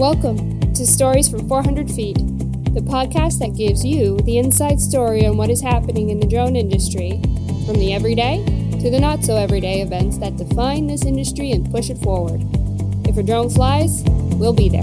Welcome to Stories from 400 Feet, the podcast that gives you the inside story on what is happening in the drone industry, from the everyday to the not so everyday events that define this industry and push it forward. If a drone flies, we'll be there.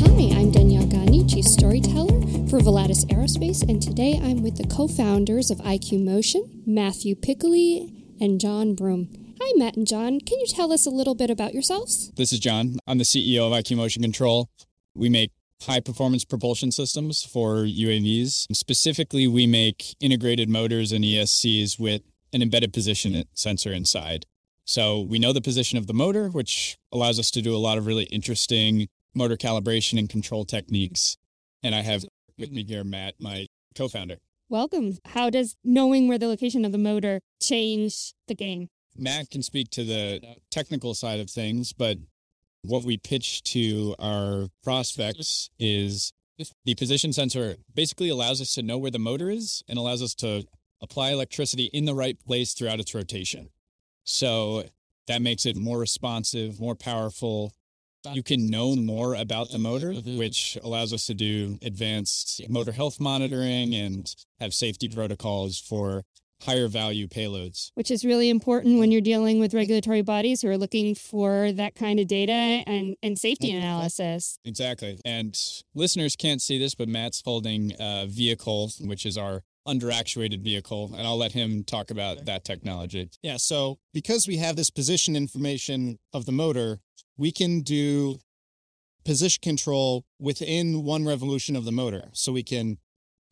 Hi, I'm Danielle Gani, Chief Storyteller for Volatus Aerospace, and today I'm with the co founders of IQ Motion, Matthew Piccoli and Jon Broome. Hi, Matt and Jon. Can you tell us a little bit about yourselves? This is Jon. I'm the CEO of IQ Motion Control. We make high performance propulsion systems for UAVs. Specifically, we make integrated motors and ESCs with an embedded position sensor inside. So we know the position of the motor, which allows us to do a lot of really interesting motor calibration and control techniques. And I have with me here Matt, my co founder. Welcome. How does knowing where the location of the motor change the game? Matt can speak to the technical side of things, but what we pitch to our prospects is the position sensor basically allows us to know where the motor is and allows us to apply electricity in the right place throughout its rotation. So that makes it more responsive, more powerful. You can know more about the motor, which allows us to do advanced motor health monitoring and have safety protocols for higher value payloads. Which is really important when you're dealing with regulatory bodies who are looking for that kind of data and, and safety analysis. Exactly. And listeners can't see this, but Matt's holding a vehicle, which is our under actuated vehicle, and I'll let him talk about that technology. Yeah, so because we have this position information of the motor, we can do position control within one revolution of the motor. So we can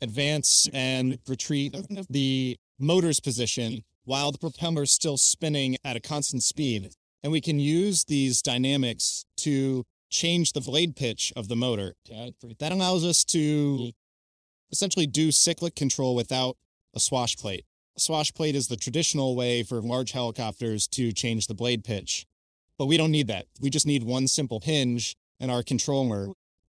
advance and retreat the motor's position while the propeller is still spinning at a constant speed. And we can use these dynamics to change the blade pitch of the motor. That allows us to essentially do cyclic control without a swash plate. A swash plate is the traditional way for large helicopters to change the blade pitch. But we don't need that. We just need one simple hinge and our controller.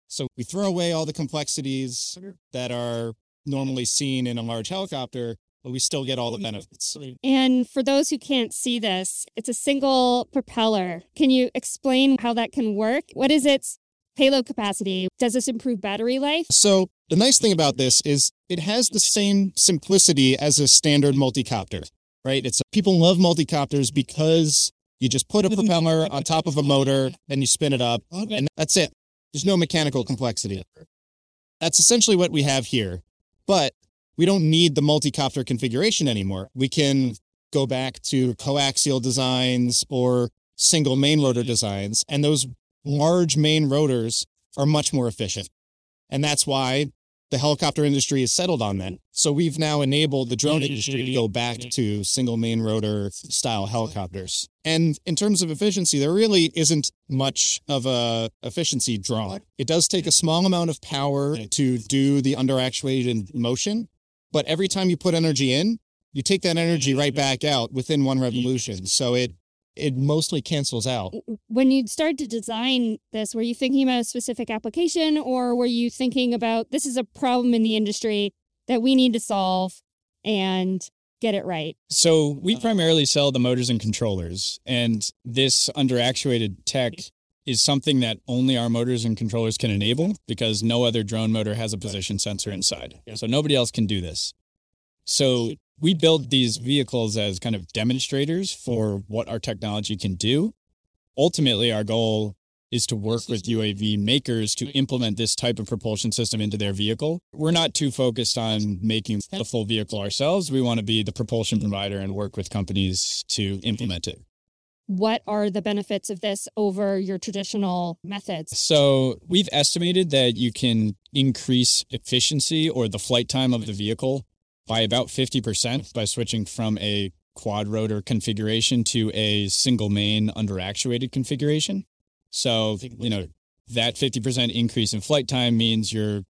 So we throw away all the complexities that are normally seen in a large helicopter but we still get all the mm-hmm. benefits. And for those who can't see this, it's a single propeller. Can you explain how that can work? What is its payload capacity? Does this improve battery life? So, the nice thing about this is it has the same simplicity as a standard multicopter, right? It's people love multicopters because you just put a propeller on top of a motor and you spin it up and that's it. There's no mechanical complexity. That's essentially what we have here. But we don't need the multi-copter configuration anymore. We can go back to coaxial designs or single main rotor designs, and those large main rotors are much more efficient. And that's why the helicopter industry has settled on that. So we've now enabled the drone industry to go back to single main rotor style helicopters. And in terms of efficiency, there really isn't much of a efficiency draw. It does take a small amount of power to do the under actuated motion, but every time you put energy in, you take that energy right mm-hmm. back out within one mm-hmm. revolution. So it it mostly cancels out. When you started to design this, were you thinking about a specific application or were you thinking about this is a problem in the industry that we need to solve and get it right? So we uh-huh. primarily sell the motors and controllers, and this underactuated tech mm-hmm. Is something that only our motors and controllers can enable because no other drone motor has a position sensor inside. So nobody else can do this. So we build these vehicles as kind of demonstrators for what our technology can do. Ultimately, our goal is to work with UAV makers to implement this type of propulsion system into their vehicle. We're not too focused on making the full vehicle ourselves. We want to be the propulsion provider and work with companies to implement it what are the benefits of this over your traditional methods? So, we've estimated that you can increase efficiency or the flight time of the vehicle by about 50% by switching from a quad rotor configuration to a single main under actuated configuration. So, you know, that 50% increase in flight time means you're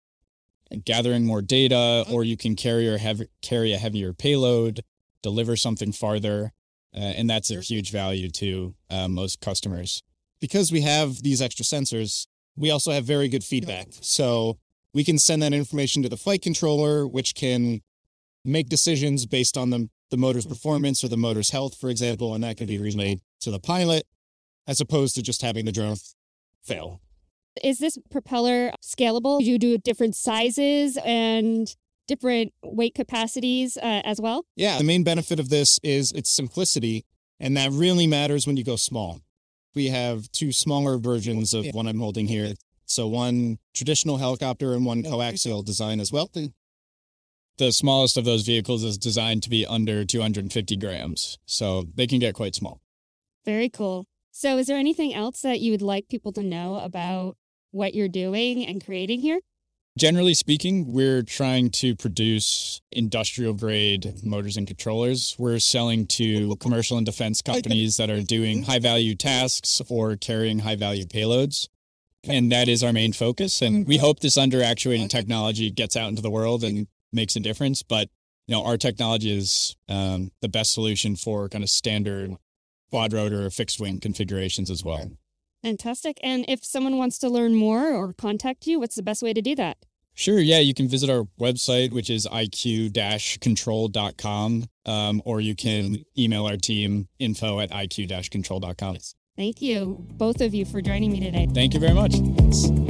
gathering more data or you can carry or have carry a heavier payload, deliver something farther. Uh, and that's a huge value to uh, most customers. Because we have these extra sensors, we also have very good feedback. So we can send that information to the flight controller, which can make decisions based on the, the motor's performance or the motor's health, for example, and that can be relayed to the pilot. as opposed to just having the drone fail. Is this propeller scalable? Do you do different sizes and different weight capacities uh, as well? Yeah, the main benefit of this is its simplicity, and that really matters when you go small. We have two smaller versions of one I'm holding here. So one traditional helicopter and one coaxial design as well. The smallest of those vehicles is designed to be under 250 grams, so they can get quite small. Very cool. So, is there anything else that you would like people to know about what you're doing and creating here? Generally speaking, we're trying to produce industrial grade motors and controllers. We're selling to commercial and defense companies that are doing high value tasks or carrying high value payloads. And that is our main focus. And we hope this under actuating technology gets out into the world and makes a difference. But, you know, our technology is um, the best solution for kind of standard quad rotor or fixed wing configurations as well. Fantastic. And if someone wants to learn more or contact you, what's the best way to do that? Sure. Yeah. You can visit our website, which is iq control.com, um, or you can email our team info at iq control.com. Thank you, both of you, for joining me today. Thank you very much.